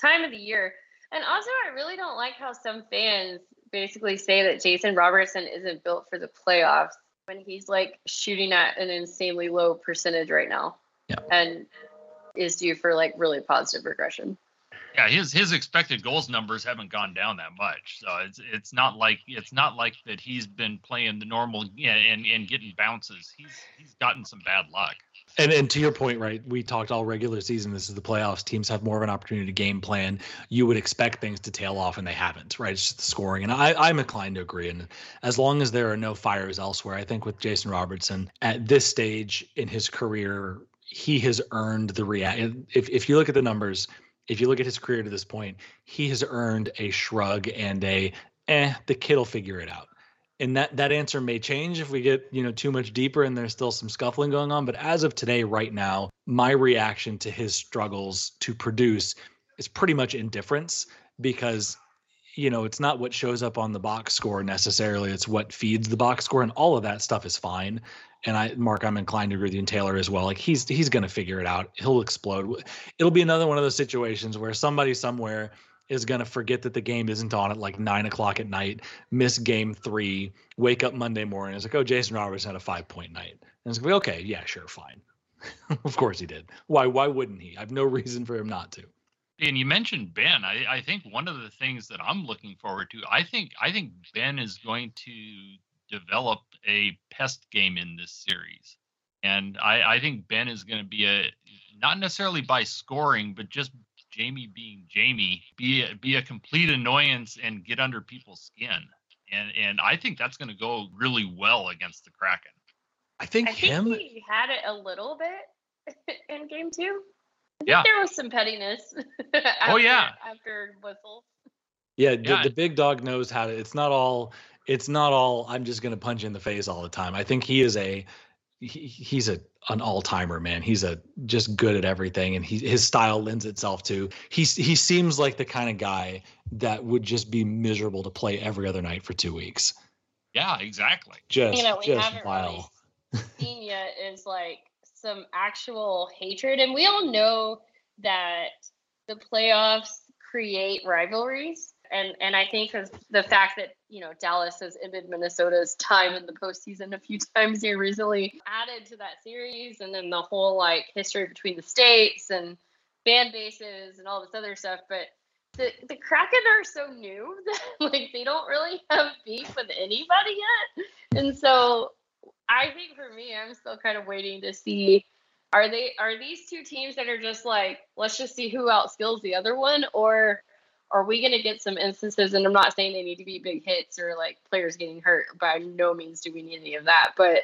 time of the year. And also, I really don't like how some fans basically say that Jason Robertson isn't built for the playoffs when he's like shooting at an insanely low percentage right now yeah. and is due for like really positive regression. Yeah, his his expected goals numbers haven't gone down that much, so it's it's not like it's not like that he's been playing the normal and and getting bounces. He's he's gotten some bad luck. And and to your point, right? We talked all regular season. This is the playoffs. Teams have more of an opportunity to game plan. You would expect things to tail off, and they haven't. Right? It's just the scoring, and I I'm inclined to agree. And as long as there are no fires elsewhere, I think with Jason Robertson at this stage in his career, he has earned the react. If if you look at the numbers if you look at his career to this point, he has earned a shrug and a eh, the kid will figure it out. And that that answer may change if we get, you know, too much deeper and there's still some scuffling going on. But as of today, right now, my reaction to his struggles to produce is pretty much indifference because you know, it's not what shows up on the box score necessarily. It's what feeds the box score, and all of that stuff is fine and I, Mark, I'm inclined to agree with you and Taylor as well. Like he's he's going to figure it out. He'll explode. It'll be another one of those situations where somebody somewhere is going to forget that the game isn't on at like nine o'clock at night, miss game three, wake up Monday morning. It's like, oh, Jason Roberts had a five point night. And it's like, okay, yeah, sure, fine. of course he did. Why? Why wouldn't he? I have no reason for him not to. And you mentioned Benn. I, I think one of the things that I'm looking forward to, I think I think Benn is going to develop a pest game in this series. And I, I think Benn is going to be a not necessarily by scoring, but just Jamie being Jamie, be a, be a complete annoyance and get under people's skin. And and I think that's going to go really well against the Kraken. I think I him. Think he had it a little bit in game two. Yeah. There was some pettiness. after, Oh, yeah. After whistle. Yeah, the, Yeah. the big dog knows how to. It's not all. It's not all. I'm just gonna punch you in the face all the time. I think he is a. He, he's a an all timer, man. He's a just good at everything, and he his style lends itself to. He's he seems like the kind of guy that would just be miserable to play every other night for two weeks. Yeah, exactly. Just You know, we just haven't vile. really seen yet is like some actual hatred, and we all know that the playoffs create rivalries. And, and I think the fact that you know Dallas has ended Minnesota's time in the postseason a few times here recently added to that series, and then the whole like history between the states and fan bases and all this other stuff. But the the Kraken are so new that like they don't really have beef with anybody yet, and so I think for me, I'm still kind of waiting to see are they are these two teams that are just like let's just see who outskills the other one, or are we going to get some instances? And I'm not saying they need to be big hits or like players getting hurt. By no means do we need any of that, but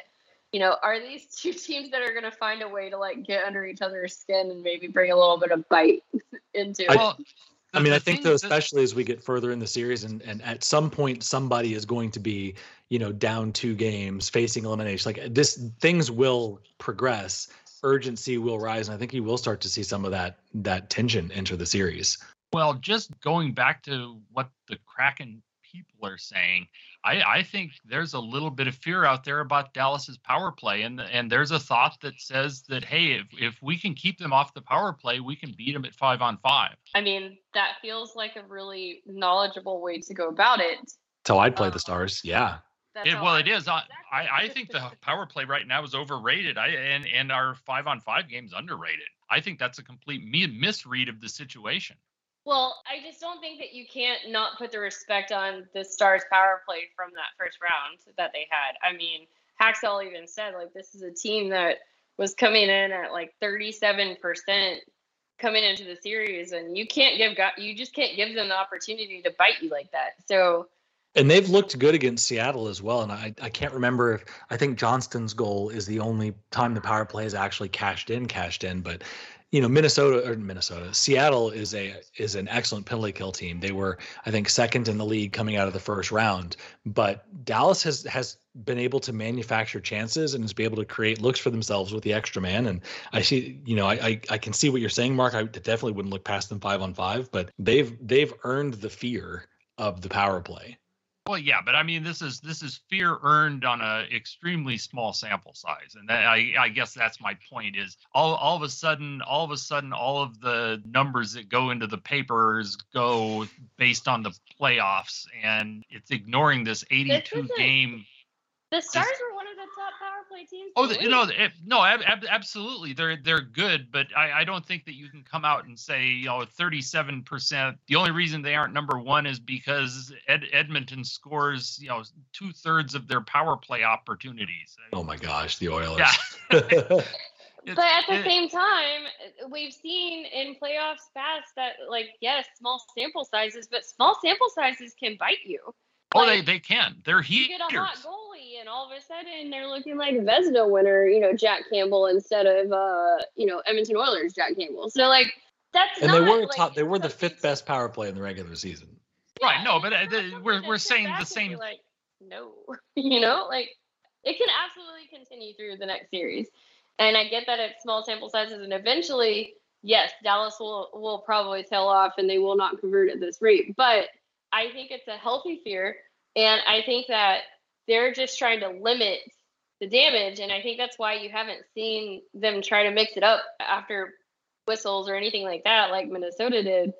you know, are these two teams that are going to find a way to like get under each other's skin and maybe bring a little bit of bite into it? Well, I mean, I think though, especially as we get further in the series, and, and at some point, somebody is going to be, you know, down two games, facing elimination. Like this, things will progress. Urgency will rise, and I think you will start to see some of that that tension enter the series. Well, just going back to what the Kraken people are saying, I, I think there's a little bit of fear out there about Dallas's power play, and and there's a thought that says that hey, if if we can keep them off the power play, we can beat them at five on five. I mean, that feels like a really knowledgeable way to go about it. So I'd play Uh, the Stars. Yeah. It, well, it is. I, I I think the power play right now is overrated. I and and our five on five game's underrated. I think that's a complete misread of the situation. Well, I just don't think that you can't not put the respect on the Stars power play from that first round that they had. I mean, Hakstol even said like this is a team that was coming in at like 37% coming into the series and you can't give you just can't give them the opportunity to bite you like that. So, And they've looked good against Seattle as well. And I, I can't remember if I think Johnston's goal is the only time the power play is actually cashed in, cashed in. But you know, Minnesota or Minnesota, Seattle is a is an excellent penalty kill team. They were, I think, second in the league coming out of the first round. But Dallas has has been able to manufacture chances and has been able to create looks for themselves with the extra man. And I see, you know, I I, I can see what you're saying, Mark. I definitely wouldn't look past them five on five, but they've they've earned the fear of the power play. Well, yeah, but I mean, this is this is fear earned on a extremely small sample size, and that, I I guess that's my point. Is all all of a sudden, all of a sudden, all of the numbers that go into the papers go based on the playoffs, and it's ignoring this 82 isn't- game. the Stars were one of the top power play teams. Oh, in the the, you know, league. no, ab, ab, absolutely, they're they're good, but I, I don't think that you can come out and say, you know, 37 percent. The only reason they aren't number one is because Ed, Edmonton scores, you know, two thirds of their power play opportunities. Oh my gosh, the Oilers. Yeah. but at the it- same time, we've seen in playoffs past that, like, yes, small sample sizes, but small sample sizes can bite you. Oh, they, Like, they can. They're You get a hot heaters. goalie, and all of a sudden they're looking like Vezina winner, you know, Jack Campbell instead of, uh, you know, Edmonton Oilers Jack Campbell. So like, that's and not, they were like, top. They were the fifth best power play in the regular season. Right, no, but, uh, it's not the- something we're- we're saying the back and be same- Like, no, you know, like it can absolutely continue through the next series, and I get that it's small sample sizes, and eventually, yes, Dallas will will probably tail off, and they will not convert at this rate. But I think it's a healthy fear, and I think that they're just trying to limit the damage, and I think that's why you haven't seen them try to mix it up after whistles or anything like that, like Minnesota did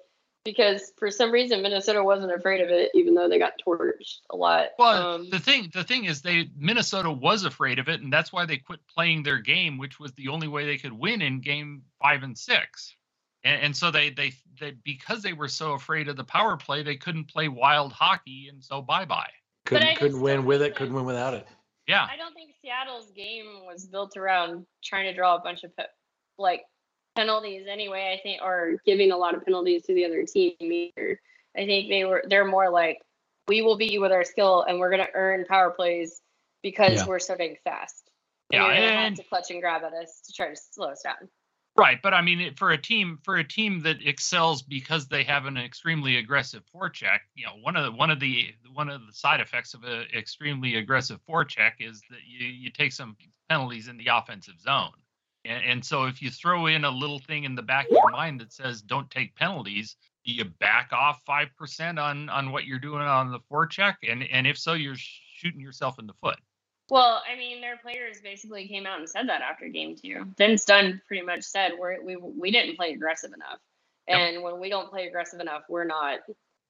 because for some reason Minnesota wasn't afraid of it, even though they got torched a lot. Well, um, the thing the thing is, they Minnesota was afraid of it, and that's why they quit playing their game, which was the only way they could win in game five and six. And, and so they, they they because they were so afraid of the power play, they couldn't play wild hockey, and so bye bye. Couldn't couldn't win with it. Couldn't win without it. Yeah, I don't think Seattle's game was built around trying to draw a bunch of pe- like penalties anyway. I think, or giving a lot of penalties to the other team either. I think they were they're more like we will beat you with our skill, and we're gonna earn power plays because Yeah. we're so dang fast. Yeah, and you're have and- to clutch and grab at us to try to slow us down. Right, but I mean, for a team for a team that excels because they have an extremely aggressive forecheck, you know, one of the one of the one of the side effects of an extremely aggressive forecheck is that you you take some penalties in the offensive zone, and, and so if you throw in a little thing in the back of your mind that says don't take penalties, do you back off five percent on on what you're doing on the forecheck, and and if so, you're shooting yourself in the foot. Well, I mean, their players basically came out and said that after game two. Vince Dunn pretty much said we're, we we didn't play aggressive enough, Yep. and when we don't play aggressive enough, we're not,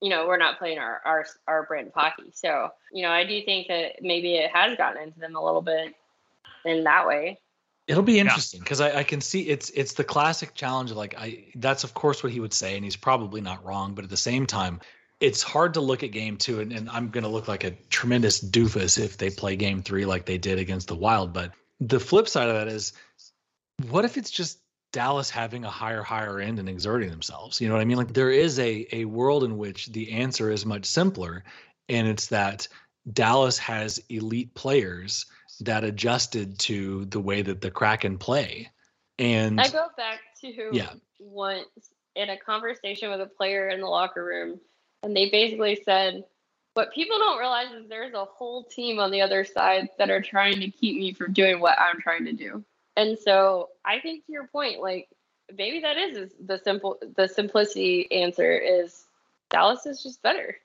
you know, we're not playing our our our brand of hockey. So, you know, I do think that maybe it has gotten into them a little bit in that way. It'll be interesting because I, I can see it's it's the classic challenge of like I that's of course what he would say and he's probably not wrong but at the same time it's hard to look at game two and, and I'm gonna look like a tremendous doofus if they play game three like they did against the Wild but the flip side of that is what if it's just Dallas having a higher higher end and exerting themselves you know what I mean like there is a a world in which the answer is much simpler and it's that Dallas has elite players that adjusted to the way that the Kraken play. And I go back to Yeah. once in a conversation with a player in the locker room, and they basically said, "What people don't realize is there's a whole team on the other side that are trying to keep me from doing what I'm trying to do." And so I think to your point, like maybe that is is the simple, the simplicity answer is Dallas is just better.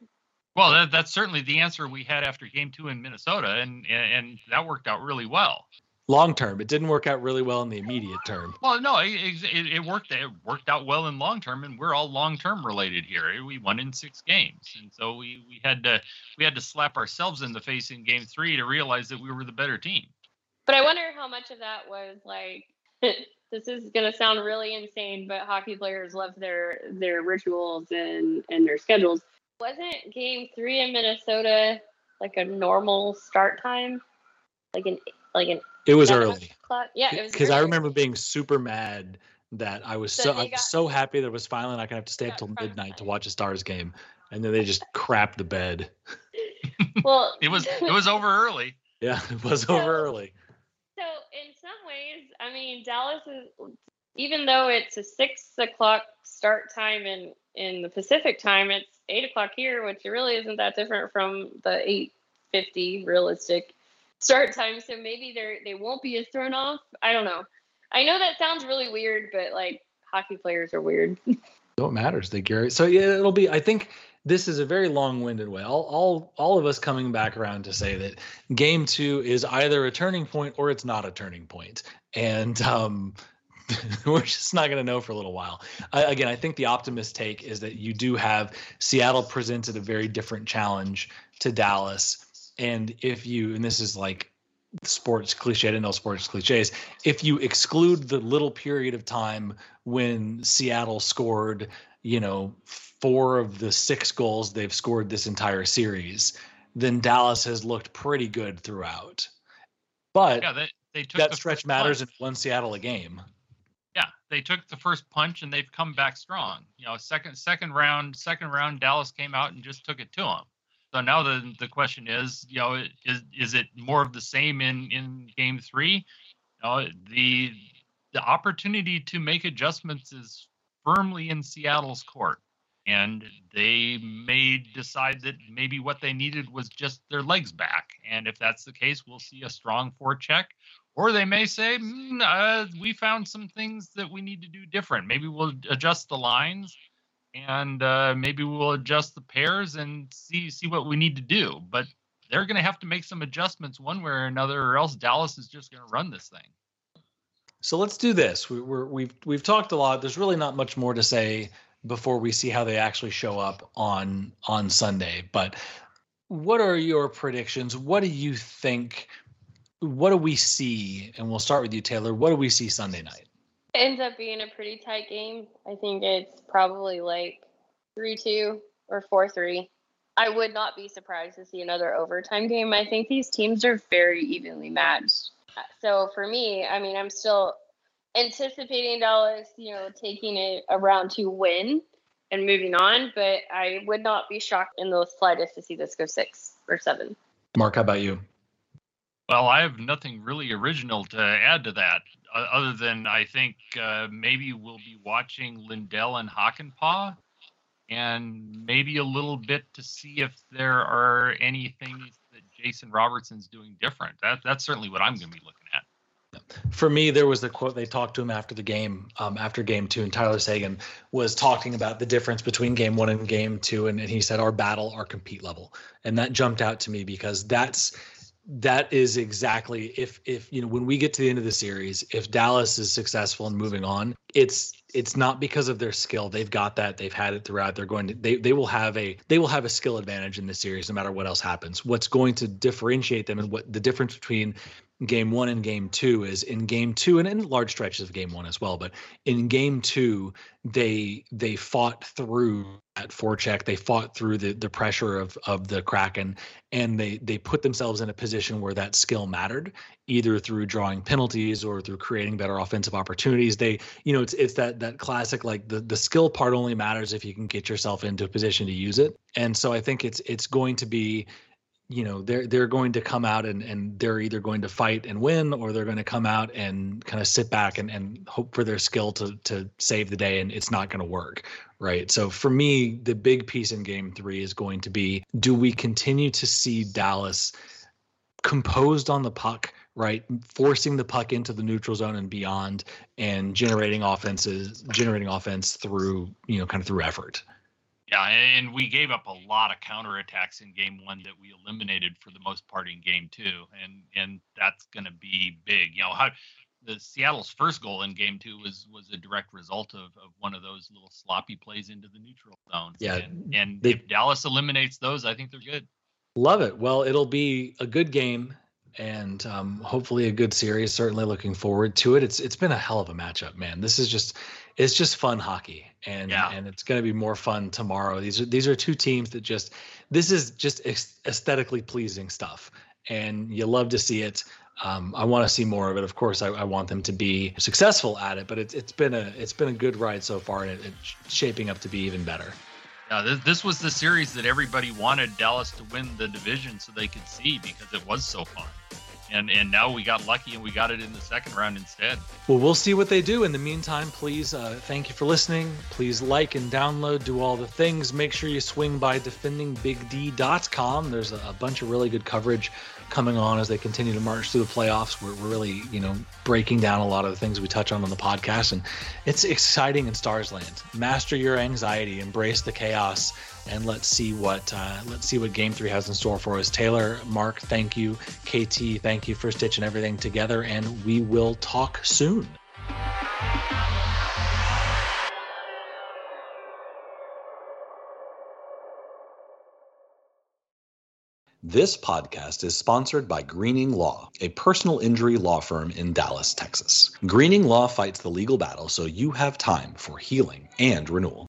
Well, that, that's certainly the answer we had after Game Two in Minnesota, and and, and that worked out really well. Long term, it didn't work out really well in the immediate term. Well, no, it, it, it worked. It worked out well in long term, and we're all long term related here. Eh, we won in six games, and so we we had to we had to slap ourselves in the face in Game Three to realize that we were the better team. But I wonder how much of that was like this is gonna sound really insane, but hockey players love their their rituals and and their schedules. Wasn't game three in Minnesota like a normal start time? Like an like an It was early o'clock? Yeah, because I remember being super mad that I was So so I was got- so happy that it was finally not gonna have to stay up got till front midnight to watch a Stars game, and then they just crapped the bed. Well, It was it was over early. Yeah, it was So- over early. So in some ways, I mean, Dallas is even though it's a six o'clock start time in in the Pacific time, it's eight o'clock here, which really isn't that different from the eight fifty realistic start time. So maybe they're they won't be as thrown off. I don't know. I know that sounds really weird, but like hockey players are weird. No, it matters. They Gary. So yeah, it'll be. I think this is a very long-winded way. All, all, all of us coming back around to say that game two is either a turning point or it's not a turning point, and um, we're just not going to know for a little while. I, again, I think the optimist take is that you do have Seattle presented a very different challenge to Dallas, and if you, and this is like sports cliche, I didn't know sports cliches. If you exclude the little period of time when Seattle scored, you know, four of the six goals they've scored this entire series, then Dallas has looked pretty good throughout. But Yeah, they they took that the stretch matters punch. and won Seattle a game. Yeah, they took the first punch and they've come back strong. You know, second second round second round Dallas came out and just took it to them. So now the the question is, you know, is is it more of the same in in game three? You know, the the opportunity to make adjustments is firmly in Seattle's court, and they may decide that maybe what they needed was just their legs back. And if that's the case, we'll see a strong forecheck or they may say, "Mm, uh, we found some things that we need to do different. Maybe we'll adjust the lines and uh, maybe we'll adjust the pairs and see see what we need to do. But they're going to have to make some adjustments one way or another, or else Dallas is just going to run this thing. So let's do this. We, we're, we've we've talked a lot. There's really not much more to say before we see how they actually show up on on Sunday. But what are your predictions? What do you think? What do we see? And we'll start with you, Taylor. What do we see Sunday night? Ends up being a pretty tight game. I think it's probably like 3 2 or 4 3. I would not be surprised to see another overtime game. I think these teams are very evenly matched. So for me, I mean, I'm still anticipating Dallas, you know, taking a, a round two win and moving on, but I would not be shocked in the slightest to see this go six or seven. Mark, how about you? Well, I have nothing really original to add to that, other than I think uh, maybe we'll be watching Lindell and Hakanpää, and maybe a little bit to see if there are any things that Jason Robertson's doing different. That that's certainly what I'm going to be looking at. For me, there was the quote they talked to him after the game, um, after game two, and Tyler Seguin was talking about the difference between game one and game two, and, and he said our battle, our compete level, and that jumped out to me because that's that is exactly if if you know when we get to the end of the series if dallas is successful in moving on it's it's not because of their skill. They've got that. They've had it throughout. They're going to they, they will have a they will have a skill advantage in the series no matter what else happens. What's going to differentiate them and what the difference between game one and game two is in game two and in large stretches of game one as well but in game two they they fought through that forecheck. They fought through the the pressure of of the kraken and they they put themselves in a position where that skill mattered either through drawing penalties or through creating better offensive opportunities. They you know it's it's that that classic like the the skill part only matters if you can get yourself into a position to use it. And so i think it's it's going to be you know they're they're going to come out and and they're either going to fight and win or they're going to come out and kind of sit back and and hope for their skill to to save the day and it's not going to work right? So for me the big piece in game 3 is going to be do we continue to see Dallas composed on the puck right? Forcing the puck into the neutral zone and beyond and generating offenses generating offense through you know kind of through effort yeah, and we gave up a lot of counterattacks in game one that we eliminated for the most part in game two, and and that's going to be big. You know how the Seattle's first goal in game two was was a direct result of, of one of those little sloppy plays into the neutral zone. Yeah, and, and they, if Dallas eliminates those, I think they're good. Love it. Well, it'll be a good game and um, hopefully a good series. Certainly looking forward to it. It's it's been a hell of a matchup, man. This is just it's just fun hockey, and yeah. and it's going to be more fun tomorrow. These are these are two teams that just this is just aesthetically pleasing stuff, and you love to see it. Um, I want to see more of it. Of course, I, I, want them to be successful at it, but it's it's been a it's been a good ride so far, and it, it's shaping up to be even better. Yeah, this, this was the series that everybody wanted Dallas to win the division so they could see because it was so fun and and now we got lucky and we got it in the second round instead. Well, we'll see what they do. In the meantime, please uh, thank you for listening. Please like and download, do all the things. Make sure you swing by defendingbigd.com. There's a, a bunch of really good coverage coming on as they continue to march through the playoffs. We're, we're really, you know, breaking down a lot of the things we touch on on the podcast, and it's exciting in Stars Land. Master your anxiety, embrace the chaos and let's see what uh, let's see what Game Three has in store for us. Taylor, Mark, thank you. KT, thank you for stitching everything together, and we will talk soon. This podcast is sponsored by Greening Law, a personal injury law firm in Dallas, Texas. Greening Law fights the legal battle so you have time for healing and renewal.